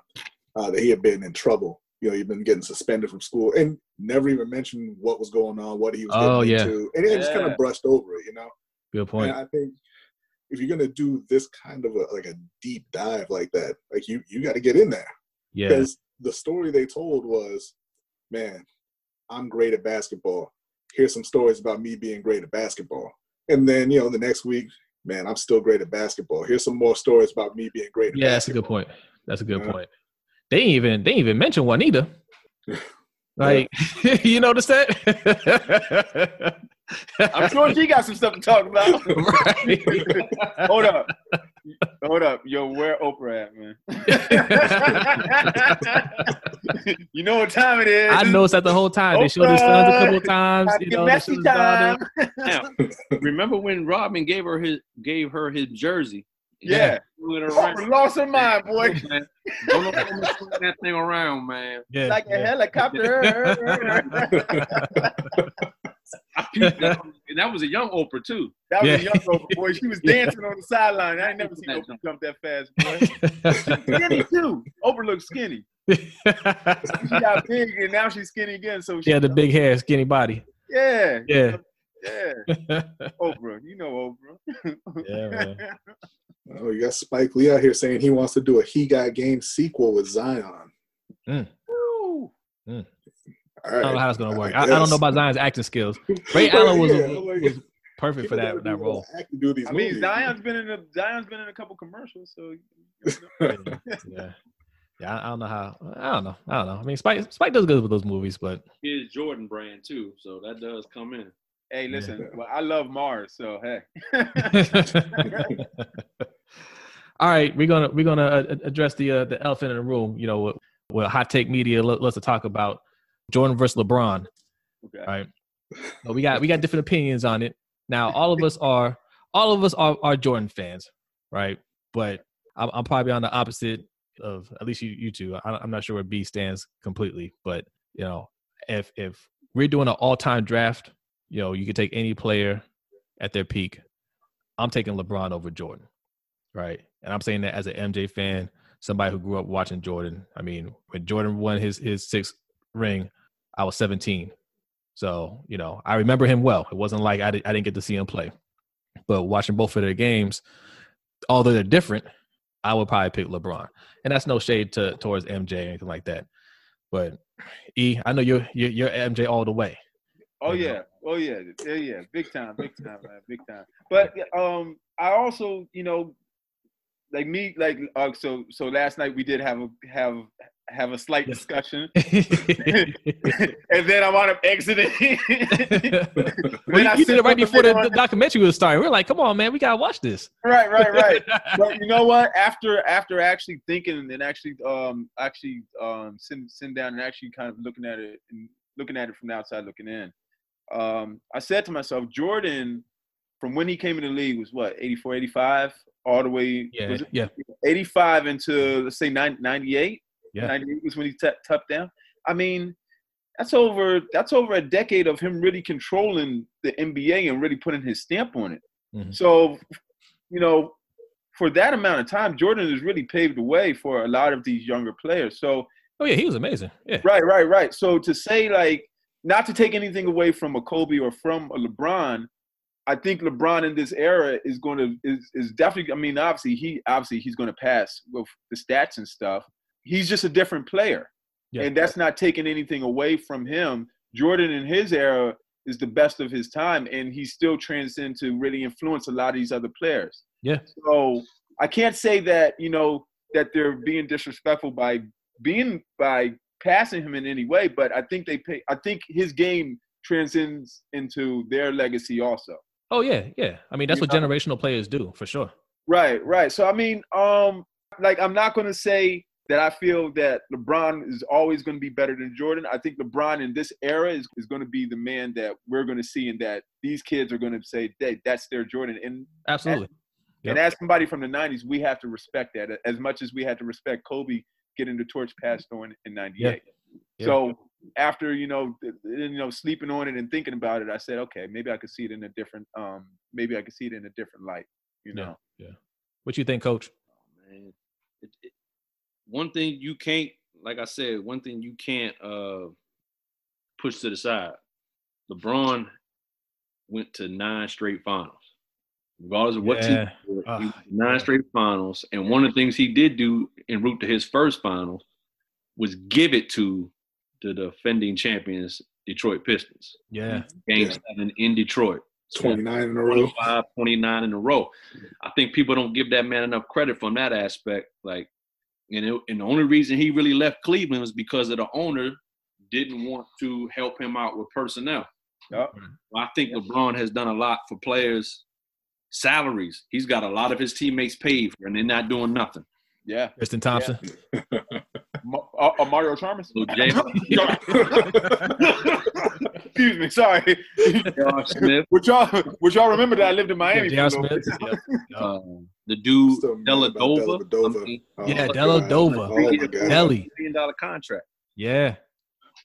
uh, that he had been in trouble. You know, he'd been getting suspended from school, and never even mentioned what was going on, what he was getting Oh, yeah. into, and he just kind of brushed over it. You know, good point. and I think if you're gonna do this kind of a, like a deep dive like that, like you you got to get in there Yeah, because the story they told was, man, I'm great at basketball. Here's some stories about me being great at basketball. And then, you know, the next week, man, I'm still great at basketball. Here's some more stories about me being great at yeah, that's a good point. That's a good Yeah. point. They ain't even they ain't even mention Juanita. [laughs] Like, [laughs] you notice that? I'm sure she got some stuff to talk about. [laughs] right. Hold up. Hold up. Yo, where Oprah at, man? [laughs] you know what time it is. I noticed that the whole time. They showed his sons a couple times. You know, they showed messy time. Now, remember when Robin gave her his gave her his jersey? Yeah. Threw it Oprah around. lost her mind, boy. Don't know how much swing that thing around, man. Yeah, Like a helicopter. [laughs] [laughs] I peeped that. And that was a young Oprah too. That was Yeah. a young Oprah, boy. She was [laughs] dancing on the sideline. I ain't never seen Oprah jump that fast, boy. [laughs] Skinny too. Oprah looks skinny. She got big and now she's skinny again. So she, yeah, the big hair, skinny body. yeah, Yeah. yeah. Oprah, you know Oprah. [laughs] Yeah, man. Oh, you got Spike Lee out here saying he wants to do a He Got Game sequel with Zion. Mm. Woo. All I don't know how it's gonna work. I, I guess. don't know about Zion's acting skills. Ray [laughs] Allen was, Yeah, was, like, was perfect for that that role. do these I mean, movies. Zion's been in a Zion's been in a couple commercials, so [laughs] [laughs] yeah, yeah. I, I don't know how. I don't know. I don't know. I mean, Spike Spike does good with those movies, but His Jordan brand too, so that does come in. hey, listen, well, I love Mars, so hey. all right, we're gonna we're gonna uh, address the uh, the elephant in the room. You know, what, what hot take media lo- loves to talk about Jordan versus LeBron. Okay. All right, so we got we got different opinions on it. Now, all of us are all of us are, are Jordan fans, right? But I'm, I'm probably on the opposite of at least you you two. I, I'm not sure where B stands completely, but you know, if if we're doing an all time draft, you know, you could take any player at their peak. I'm taking LeBron over Jordan, right? And I'm saying that as an MJ fan, somebody who grew up watching Jordan. I mean, when Jordan won his his sixth ring, I was 17. So, you know, I remember him well. It wasn't like I, did, I didn't get to see him play. But watching both of their games, although they're different, I would probably pick LeBron. And that's no shade to towards MJ or anything like that. But E, I know you're you're, you're MJ all the way. Oh you know. yeah, oh yeah, yeah, yeah, big time, big time, man, big time. But um, I also, you know, like me, like uh, so, so last night we did have a have have a slight discussion, [laughs] [laughs] and then I wound up exiting. [laughs] well, you, did it right before the, the documentary was starting. We are like, come on, man, we gotta watch this. right, right, right. but you know what? After after actually thinking and actually um actually um sitting sitting down and actually kind of looking at it and looking at it from the outside looking in, um, I said to myself, Jordan, from when he came in the league was what 84, 85, all the way yeah, was it yeah, 85 into let's say 90, 98. Yeah. 98 was when he t- topped down. I mean, that's over that's over a decade of him really controlling the NBA and really putting his stamp on it. Mhm. So you know, for that amount of time, Jordan has really paved the way for a lot of these younger players. So Oh yeah, he was amazing. Yeah. Right, right, right. So to say like not to take anything away from a Kobe or from a LeBron, I think LeBron in this era is going to is is definitely. I mean, obviously he obviously he's going to pass with the stats and stuff. He's just a different player, Yeah. and that's not taking anything away from him. Jordan in his era is the best of his time, and he still transcends to really influence a lot of these other players. Yeah. So I can't say that you know that they're being disrespectful by being by passing him in any way, but I think they pay. I think his game transcends into their legacy also. Oh yeah, yeah. I mean, that's You what know? generational players do for sure. Right, right. So I mean, um, like I'm not going to say that I feel that LeBron is always going to be better than Jordan. I think LeBron in this era is, is going to be the man that we're going to see, and that these kids are going to say, "Hey, that's their Jordan." And Absolutely. and as somebody from the '90s, we have to respect that as much as we had to respect Kobe getting the torch passed on in '98. Yeah. So after you know, you know, sleeping on it and thinking about it, I said, okay, maybe I could see it in a different, um, maybe I could see it in a different light. You know? Yeah. know, What you think, Coach? man. It, it, one thing you can't, like I said, one thing you can't uh, push to the side. LeBron went to nine straight finals, regardless of what. Yeah. he was, he Ah, nine straight finals, and one of the things he did do en route to his first finals was give it to the defending champions, Detroit Pistons. Yeah. Game Yeah. seven in Detroit. 29 in a row. 29 in a row. I think people don't give that man enough credit from that aspect. Like, and, it, and the only reason he really left Cleveland was because of the owner didn't want to help him out with personnel. Yup. Well, I think LeBron has done a lot for players' salaries. He's got a lot of his teammates paid for, and they're not doing nothing. yeah. Tristan Thompson. Ma- [laughs] uh, uh, Mario Chalmers. [laughs] [laughs] Excuse me, sorry. J.R. Smith, Would y'all, would y'all remember that I lived in Miami? J.R. for Smith. bit? Yeah. [laughs] um, the dude Still mad Della about Dova. I mean, Oh Yeah, my Della God. Dova. Oh my. Delly. million dollar contract. Yeah.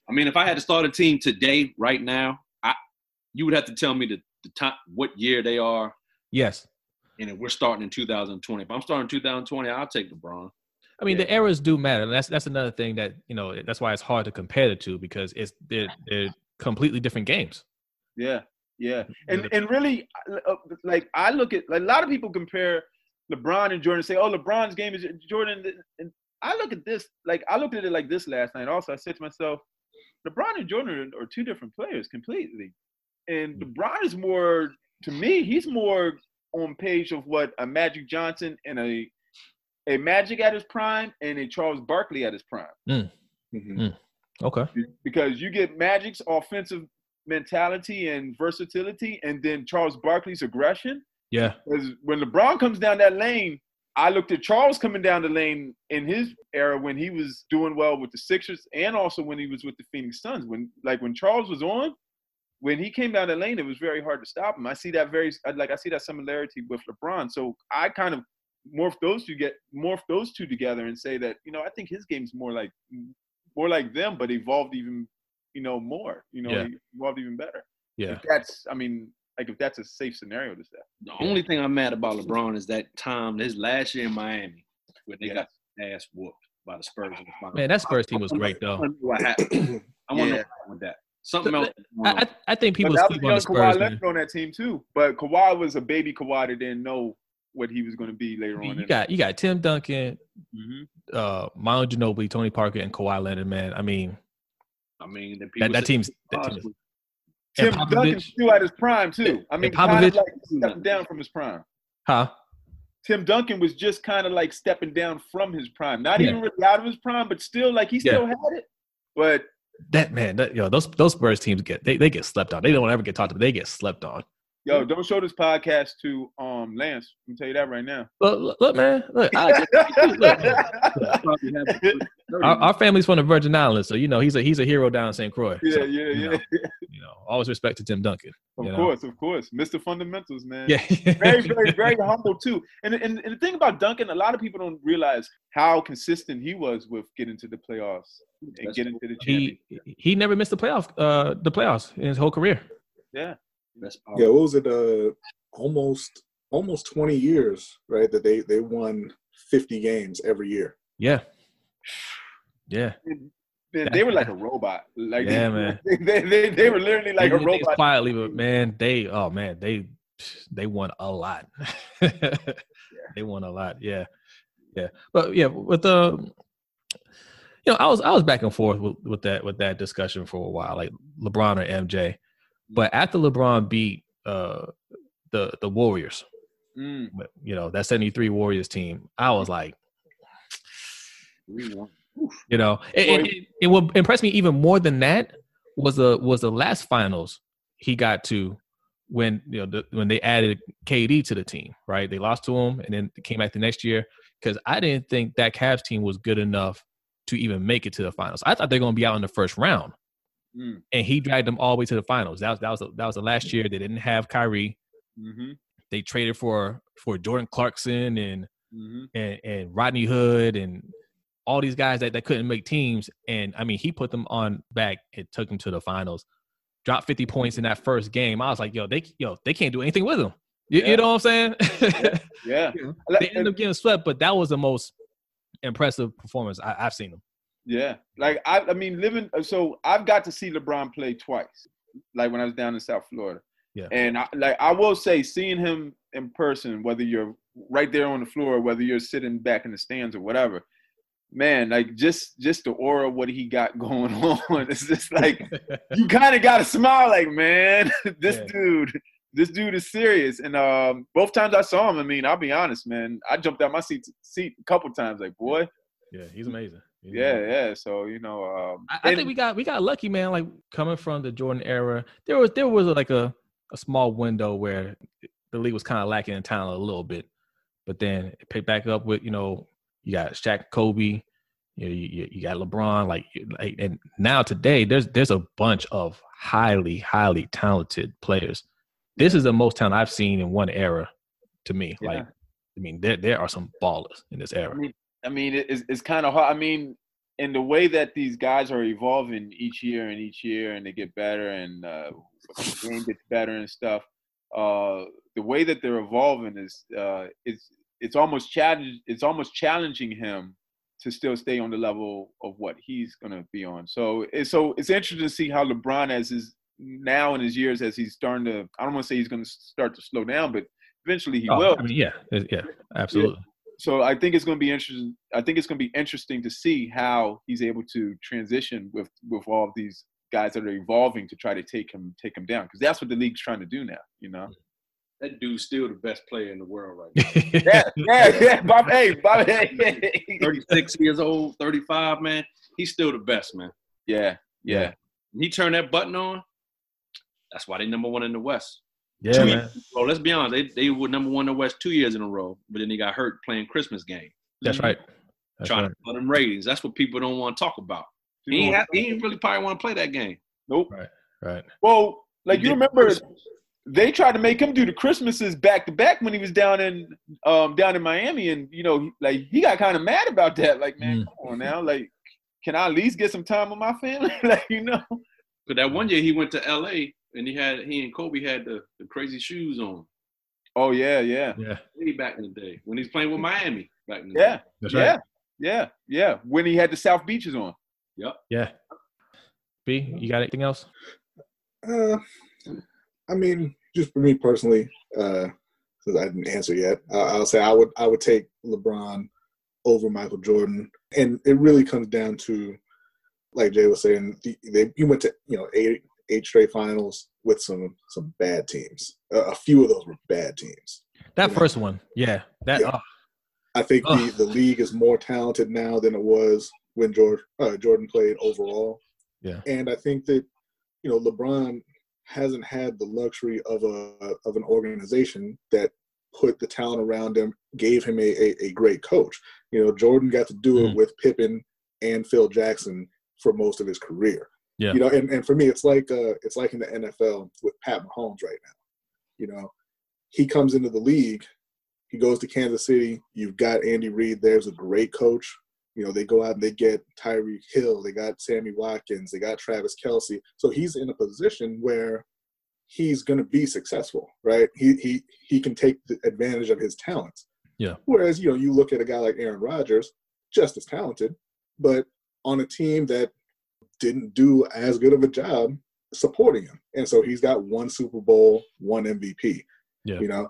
I mean, if I had to start a team today, right now, I you would have to tell me the, the time, what year they are, Yes. and if we're starting in 2020. If I'm starting in 2020, I'll take LeBron. I mean, Yeah. the eras do matter. And that's that's another thing that you know. That's why it's hard to compare the two because it's they're, they're completely different games. Yeah, yeah, and and really, uh, like I look at like, a lot of people compare LeBron and Jordan. and Say, oh, LeBron's game is Jordan, and I look at this like I looked at it like this last night. Also, I said to myself, LeBron and Jordan are two different players completely, and LeBron is more to me. He's more on page of what a Magic Johnson and a a Magic at his prime and a Charles Barkley at his prime Mhm. Okay. because you get Magic's offensive mentality and versatility, and then Charles Barkley's aggression. Yeah. Because when LeBron comes down that lane, I looked at Charles coming down the lane in his era when he was doing well with the Sixers, and also when he was with the Phoenix Suns. When like when Charles was on, when he came down the lane, it was very hard to stop him. I see that very like I see that similarity with LeBron. So I kind of morph those two get morph those two together and say that you know I think his game's more like more like them, but evolved even you know more. You know, Yeah. evolved even better. Yeah. If that's I mean like if that's a safe scenario to say. The only thing I'm mad about LeBron is that time, his last year in Miami, where they Yeah. got ass whooped by the Spurs in the final. Man, that Spurs team was I great though. wonder what happened. I wonder Yeah. what happened with that. Something else. I, I, I think people but that sleep was on young the Spurs. Kawhi Man. Leonard on that team too. But Kawhi was a baby Kawhi that didn't know what he was going to be later on. you got you got Tim Duncan, Mhm. uh, Manu Ginobili, Tony Parker, and Kawhi Leonard. Man, I mean I mean, that, that team's that team is, Tim Duncan Popovich, still at his prime too. I mean, and kind of Popovich- like stepping down from his prime. huh? Tim Duncan was just kind of like stepping down from his prime, not Yeah. even really out of his prime, but still like he Yeah. still had it. But That man, that yo, those those Spurs teams get they, they get slept on. They don't ever get talked about. They get slept on. Yo, don't show this podcast to um Lance. I'm tell you that right now. Look, look, look man, look, I, probably have our, our family's from the Virgin Islands, so you know he's a he's a hero down in St. Croix. yeah, So, yeah, you yeah. know, you know, always respect to Tim Duncan. Of you know? course, of course, Mr. Fundamentals, man. Yeah, very, [laughs] very, very humble too. And, and and the thing about Duncan, a lot of people don't realize how consistent he was with getting to the playoffs and That's getting to the championship. he he never missed the playoff uh the playoffs in his whole career. Yeah, That's Yeah, what was it? Uh, almost almost 20 years, right? That they they won 50 games every year. Yeah. Yeah. They, they were like a robot. Like Yeah, man. [laughs] They, they, they, they were literally like They a robot. quietly, but man, they oh man, they they won a lot. [laughs] They won a lot. Yeah. Yeah. But yeah, with the you know, I was I was back and forth with, with that with that discussion for a while, like LeBron or MJ. But after LeBron beat uh the the Warriors, Mm. you know, that 73 Warriors team, I was like, you know, it, and- and what impressed me even more than that was the was the last finals he got to when you know the, when they added KD to the team, right? They lost to him and then came back the next year because I didn't think that Cavs team was good enough to even make it to the finals. I thought they're going to be out in the first round, Mm. and he dragged them all the way to the finals. That was that was the, that was the last year they didn't have Kyrie. Mm-hmm. They traded for for Jordan Clarkson and Mm-hmm. and, and Rodney Hood and all these guys that, that couldn't make teams. And I mean, he put them on back and took them to the finals. Dropped 50 points in that first game. I was like, yo, they yo, they can't do anything with him. You, Yeah. you know what I'm saying? Yeah. [laughs] they ended up getting swept, but that was the most impressive performance I, I've seen them. Yeah, like I, I mean, living. So I've got to see LeBron play twice, like when I was down in South Florida. Yeah. And I, like I will say, seeing him in person, whether you're right there on the floor, whether you're sitting back in the stands or whatever, man, like just just the aura of what he got [laughs] going on, it's just like [laughs] you kind of got to smile, like man, [laughs] this Yeah. dude. This dude is serious, and um, both times I saw him, I mean, I'll be honest, man, I jumped out my seat seat a couple times, like, boy, yeah, he's amazing. Yeah, yeah. So you know, um, I, I think we got we got lucky, man. Like coming from the Jordan era, there was there was like a, a small window where the league was kind of lacking in talent a little bit, but then it picked back up with you know you got Shaq, Kobe, you know, you, you- you got LeBron, like, like and now today there's there's a bunch of highly highly talented players. This is the most talent I've seen in one era, to me. Yeah. Like, I mean, there there are some ballers in this era. I mean, I mean, it- it's it's kind of hard. I mean, in the way that these guys are evolving each year and each year, and they get better, and uh, the game gets better and stuff. Uh, the way that they're evolving is uh, it's it's almost challenge it's almost challenging him to still stay on the level of what he's gonna be on. So it's so it's interesting to see how LeBron as his now in his years as he's starting to I don't want to say he's gonna start to slow down, but eventually he Oh, will I mean, yeah, yeah, absolutely. So I think it's going to be interesting. I think it's going to be interesting to see how he's able to transition with with all of these guys that are evolving to try to take him take him down because that's what the league's trying to do now. You know. That dude's still the best player in the world right now. [laughs] Yeah, yeah, yeah. Bob, hey, Bob, hey. 36 years old, 35, man. He's still the best, man. Yeah, yeah, When he turned that button on, that's why they number one in the West. Yeah, Two man. years in. Let's be honest. They, they were number one in the West two years in a row, but then he got hurt playing Christmas game. That's right. That's trying right. to put them ratings. That's what people don't want to talk about. He ain't, have, he ain't really probably want to play that game. Nope. Right. Right. Well, like He you remember, Christmas. they tried to make him do the Christmases back to back when he was down in um down in Miami, and you know, like he got kind of mad about that. Like, man, Mm. come on now, like, can I at least get some time with my family? [laughs] like, you know. But that one year he went to L.A. and he had he and Kobe had the, the crazy shoes on. Oh yeah, yeah, Yeah. Way back in the day when he's playing with Miami back in the yeah, day. That's yeah, right. yeah, yeah. When he had the South Beaches on. Yep. Yeah. B, you got anything else? Uh, I mean, just for me personally, uh, since I didn't answer yet, uh, I'll say I would I would take LeBron over Michael Jordan, and it really comes down to, like Jay was saying, the, they you went to you know eight eight straight finals with some some bad teams. Uh, a few of those were bad teams. That first one. Yeah. That Yeah. oh, I think the, the league is more talented now than it was when George uh, Jordan played overall. Yeah. And I think that you know LeBron hasn't had the luxury of a of an organization that put the talent around him, gave him a, a, a great coach. You know, Jordan got to do it Mm. with Pippen and Phil Jackson for most of his career. Yeah. You know, and, and for me it's like uh it's like in the NFL with Pat Mahomes right now. You know, he comes into the league he goes to Kansas City. You've got Andy Reid. There's a great coach. You know, they go out and they get Tyreek Hill. They got Sammy Watkins. They got Travis Kelce. So he's in a position where he's going to be successful, right? He he he can take the advantage of his talents. Yeah. Whereas you know you look at a guy like Aaron Rodgers, just as talented, but on a team that didn't do as good of a job supporting him, and so he's got one Super Bowl, one MVP. Yeah. You know,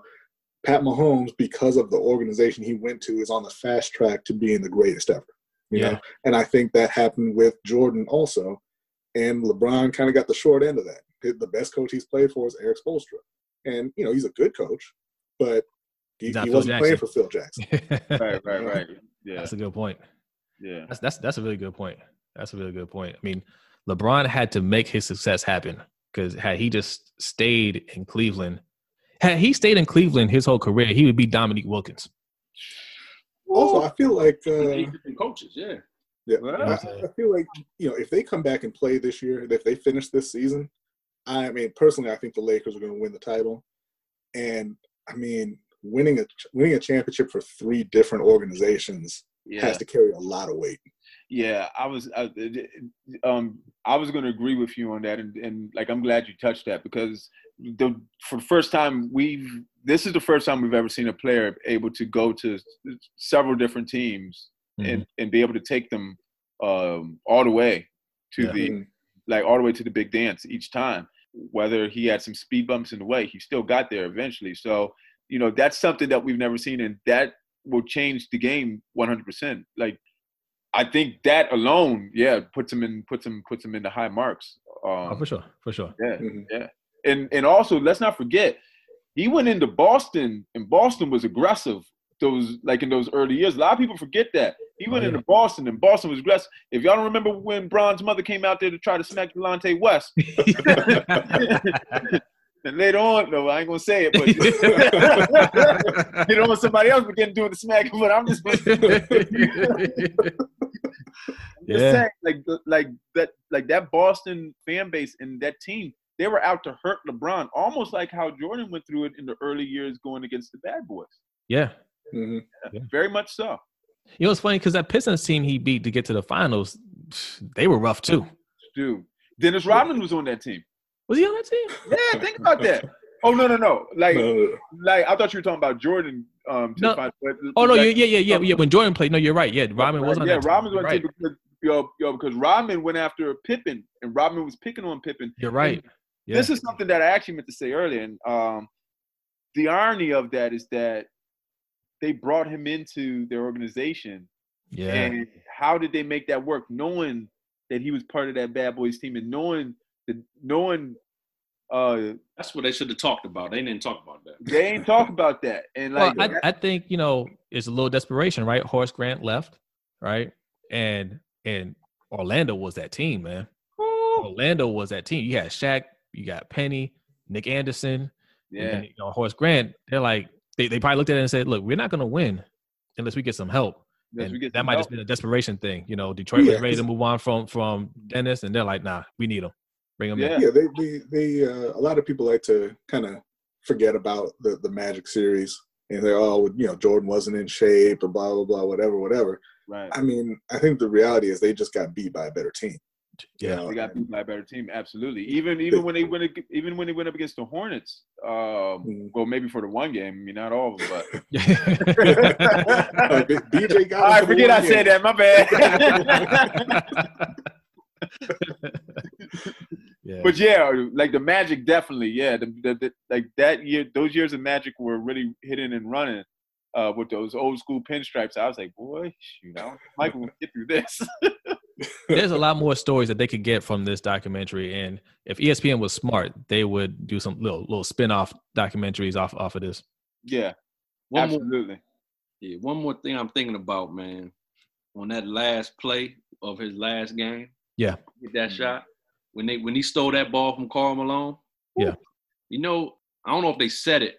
Pat Mahomes, because of the organization he went to, is on the fast track to being the greatest ever. You Yeah. know, and I think that happened with Jordan also, and LeBron kind of got the short end of that. The- The best coach he's played for is Erik Spoelstra, and you know he's a good coach, but he, he wasn't playing for Phil Jackson. [laughs] Right, right, right. Yeah, That's a good point. yeah. That's that's that's a really good point. That's a really good point. I mean, LeBron had to make his success happen because had he just stayed in Cleveland, had he stayed in Cleveland his whole career, he would be Dominique Wilkins. Also, I feel like uh, different coaches, yeah. Yeah, Well, I, I feel like you know if they come back and play this year, if they finish this season, I mean personally, I think the Lakers are going to win the title, and I mean winning a winning a championship for three different organizations Yeah, has to carry a lot of weight. Yeah. I was, I, um, I was going to agree with you on that, and, and like I'm glad you touched that because the for the first time we've this is the first time we've ever seen a player able to go to several different teams and and be able to take them um, all the way to Yeah. the like all the way to the big dance each time. Whether he had some speed bumps in the way, he still got there eventually. So, you know, that's something that we've never seen, and that will change the game 100%. Like, I think that alone, yeah, puts him in puts him puts him in the high marks. Um, Oh, for sure, for sure. yeah, Mhm. yeah, and and also let's not forget, he went into Boston, and Boston was aggressive. Those like in those early years, a lot of people forget that he went Oh, yeah. into Boston, and Boston was aggressive. If y'all don't remember when Bron's mother came out there to try to smack Delonte West, [laughs] [laughs] and later on, no, I ain't gonna say it, but [laughs] you know, somebody else began doing the smacking. But I'm just, just yeah, saying, like, like that, like that Boston fan base and that team, they were out to hurt LeBron, almost like how Jordan went through it in the early years going against the bad boys. yeah. Mhm. Very much so. You know, it's funny because that Pistons team he beat to get to the finals, they were rough too. Dude, Dennis Rodman was on that team. Was he on that team? Yeah, think about that. Oh no, no, no. Like, No, like I thought you were talking about Jordan. Um, No. find, but, Oh no, like, yeah, yeah, yeah, yeah, yeah. When Jordan played, no, you're right. Yeah, Rodman was on yeah, that team. Rodman was on right. because yo, yo, because Rodman went after Pippen, and Rodman was picking on Pippen. You're right. Yeah. This is something that I actually meant to say earlier, and um, the irony of that is that they brought him into their organization, yeah. and how did they make that work, knowing that he was part of that Bad Boys team, and knowing that one. uh, That's what they should have talked about. They didn't talk about that. they ain't talk about that, and Well, like I, I think you know it's a little desperation, right? Horace Grant left, right, and and Orlando was that team, man. Orlando was that team. You had Shaq, you got Penny, Nick Anderson, and yeah, then, you know, Horace Grant. They're like they, they probably looked at it and said, "Look, we're not going to win unless we get some help." unless And get that might help. just be a desperation thing. You know, Detroit Yeah, was ready to move on from from Dennis, and they're like, "Nah, we need him. Bring him Yeah. in." Yeah, they they, they uh, a lot of people like to kind of forget about the the Magic series and they're oh you know Jordan wasn't in shape or blah blah blah whatever whatever. right. I mean, I think the reality is they just got beat by a better team. Yeah. know, They got beat by a better team, absolutely. Even even when they went even when they went up against the Hornets, um, Mhm. well maybe for the one game, I mean not all of them, but Uh, [laughs] B- [laughs] BJ got. I him for the forget I one said that. My bad. [laughs] yeah. but yeah, like the Magic, definitely, yeah. The, the, the, like that year, those years of Magic were really hitting and running uh, with those old school pinstripes. I was like, boy, you know, Michael will get through this. [laughs] There's a lot more stories that they could get from this documentary, and if ESPN was smart, they would do some little little spin-off documentaries off off of this. yeah, One more, absolutely. yeah, one more thing I'm thinking about, man. On that last play of his last game, Yeah. get that Mhm. shot when they when he stole that ball from Karl Malone. Yeah. You know, I don't know if they said it,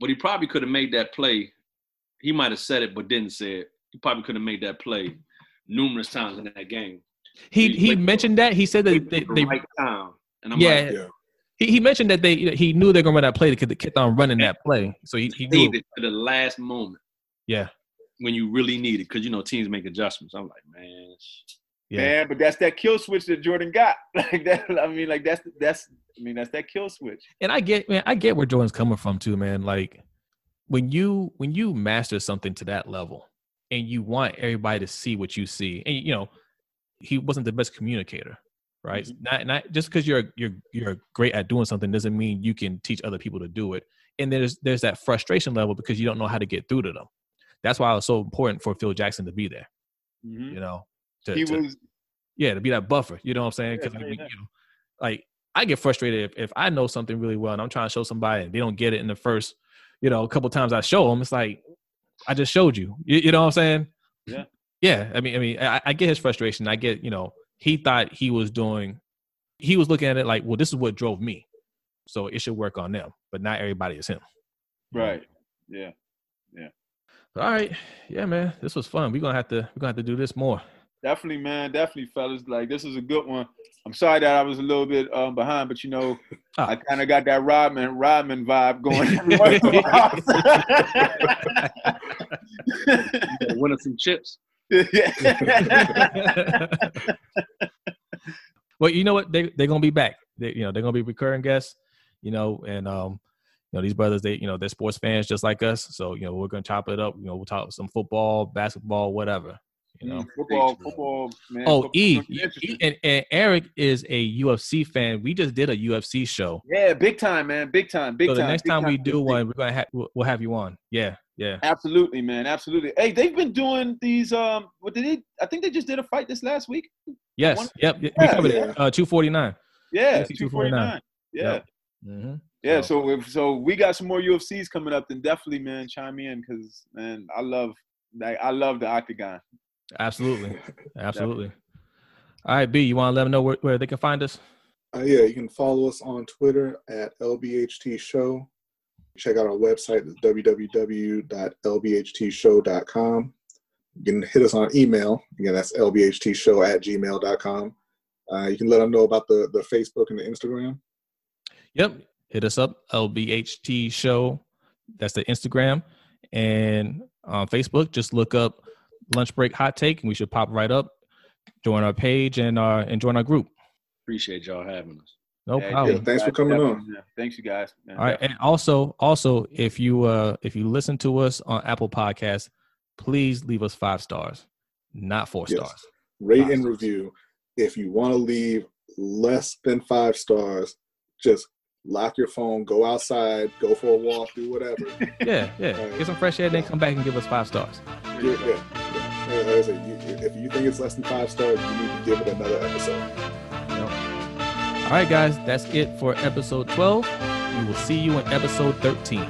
but he probably could have made that play. He might have said it, but didn't say it. He probably could have made that play numerous times in that game. He He he went- mentioned that he said that they, At the they right time, and I'm yeah, like, Yeah. he, he mentioned that they he knew they're gonna run that play to keep on running that play, so he, he knew it to the last moment yeah when you really need it, because you know teams make adjustments. I'm like, man, Yeah. Man, but that's that kill switch that Jordan got. [laughs] Like that. I mean, like that's that's. I mean, that's that kill switch. and I get man, I get where Jordan's coming from too, man. Like when you when you master something to that level and you want everybody to see what you see, and you know, he wasn't the best communicator, right? Not not just because you're you're you're great at doing something doesn't mean you can teach other people to do it. And there's there's that frustration level because you don't know how to get through to them. That's why it was so important for Phil Jackson to be there, Mhm. you know. To, He to- was. yeah, to be that buffer. You know what I'm saying? Because like, yeah, yeah. you know, like I get frustrated if, if I know something really well and I'm trying to show somebody and they don't get it in the first, you know, a couple times I show them. It's like I just showed you. You, you know what I'm saying? Yeah. Yeah. I mean, I mean, I, I get his frustration. I get, you know, he thought he was doing. He was looking at it like, well, this is what drove me, so it should work on them. But not everybody is him. Right. Yeah. Yeah. All right, yeah, man, this was fun. We're gonna have to we're gonna have to do this more. Definitely, man. Definitely, fellas. Like this is a good one. I'm sorry that I was a little bit um, behind, but you know, Ah. I kind of got that Rodman Rodman vibe going. [laughs] [laughs] Winning some chips. [laughs] well, you know what? They they're gonna be back. They, you know, they're gonna be recurring guests. You know, and um, you know, these brothers, they you know, they're sports fans just like us. So you know, we're gonna chop it up. You know, we'll talk some football, basketball, whatever. You know. football, football, man. Oh, football- E, E- and, and Eric is a UFC fan. We just did a UFC show. Yeah, big time, man. Big time. Big so the next big time we do time. one, we're gonna have we'll, we'll have you on. Yeah, yeah. Absolutely, man. Absolutely. Hey, they've been doing these. Um, what did they? I think they just did a fight this last week. Yes, One- yep. We Yeah, covered yeah. it. Uh, two forty nine. Yeah, two forty nine. Yeah, Yep. Mm-hmm. yeah. So- So if so, we got some more UFCs coming up. Then definitely, man, chime in because man, I love like I love the octagon. Absolutely, [laughs] absolutely. All right, B, you want to let them know where, where they can find us? Uh, yeah, you can follow us on Twitter at LBHT Show. Check out our website, www.lbhtshow.com. You can hit us on email. Again, that's lbhtshow at gmail.com. Uh, you can let them know about the, the Facebook and the Instagram. Yep. Hit us up, LBHT Show. That's the Instagram. And on Facebook, just look up Lunch Break Hot Take, and we should pop right up. Join our page and uh, and join our group. Appreciate y'all having us. No Yeah, problem. Yeah, thanks for coming on. man. Thanks, you guys. man. All right, and also, also, if you uh if you listen to us on Apple Podcasts, please leave us five stars, not four Yes. stars. Rate and review. If you want to leave less than five stars, just lock your phone, go outside, go for a walk, do whatever. [laughs] Yeah, yeah. Get some fresh air, then come back and give us five stars. Yeah, yeah, yeah. Like I if you think it's less than five stars, you need to give it another episode. All right, guys, that's it for episode 12. We will see you in episode 13.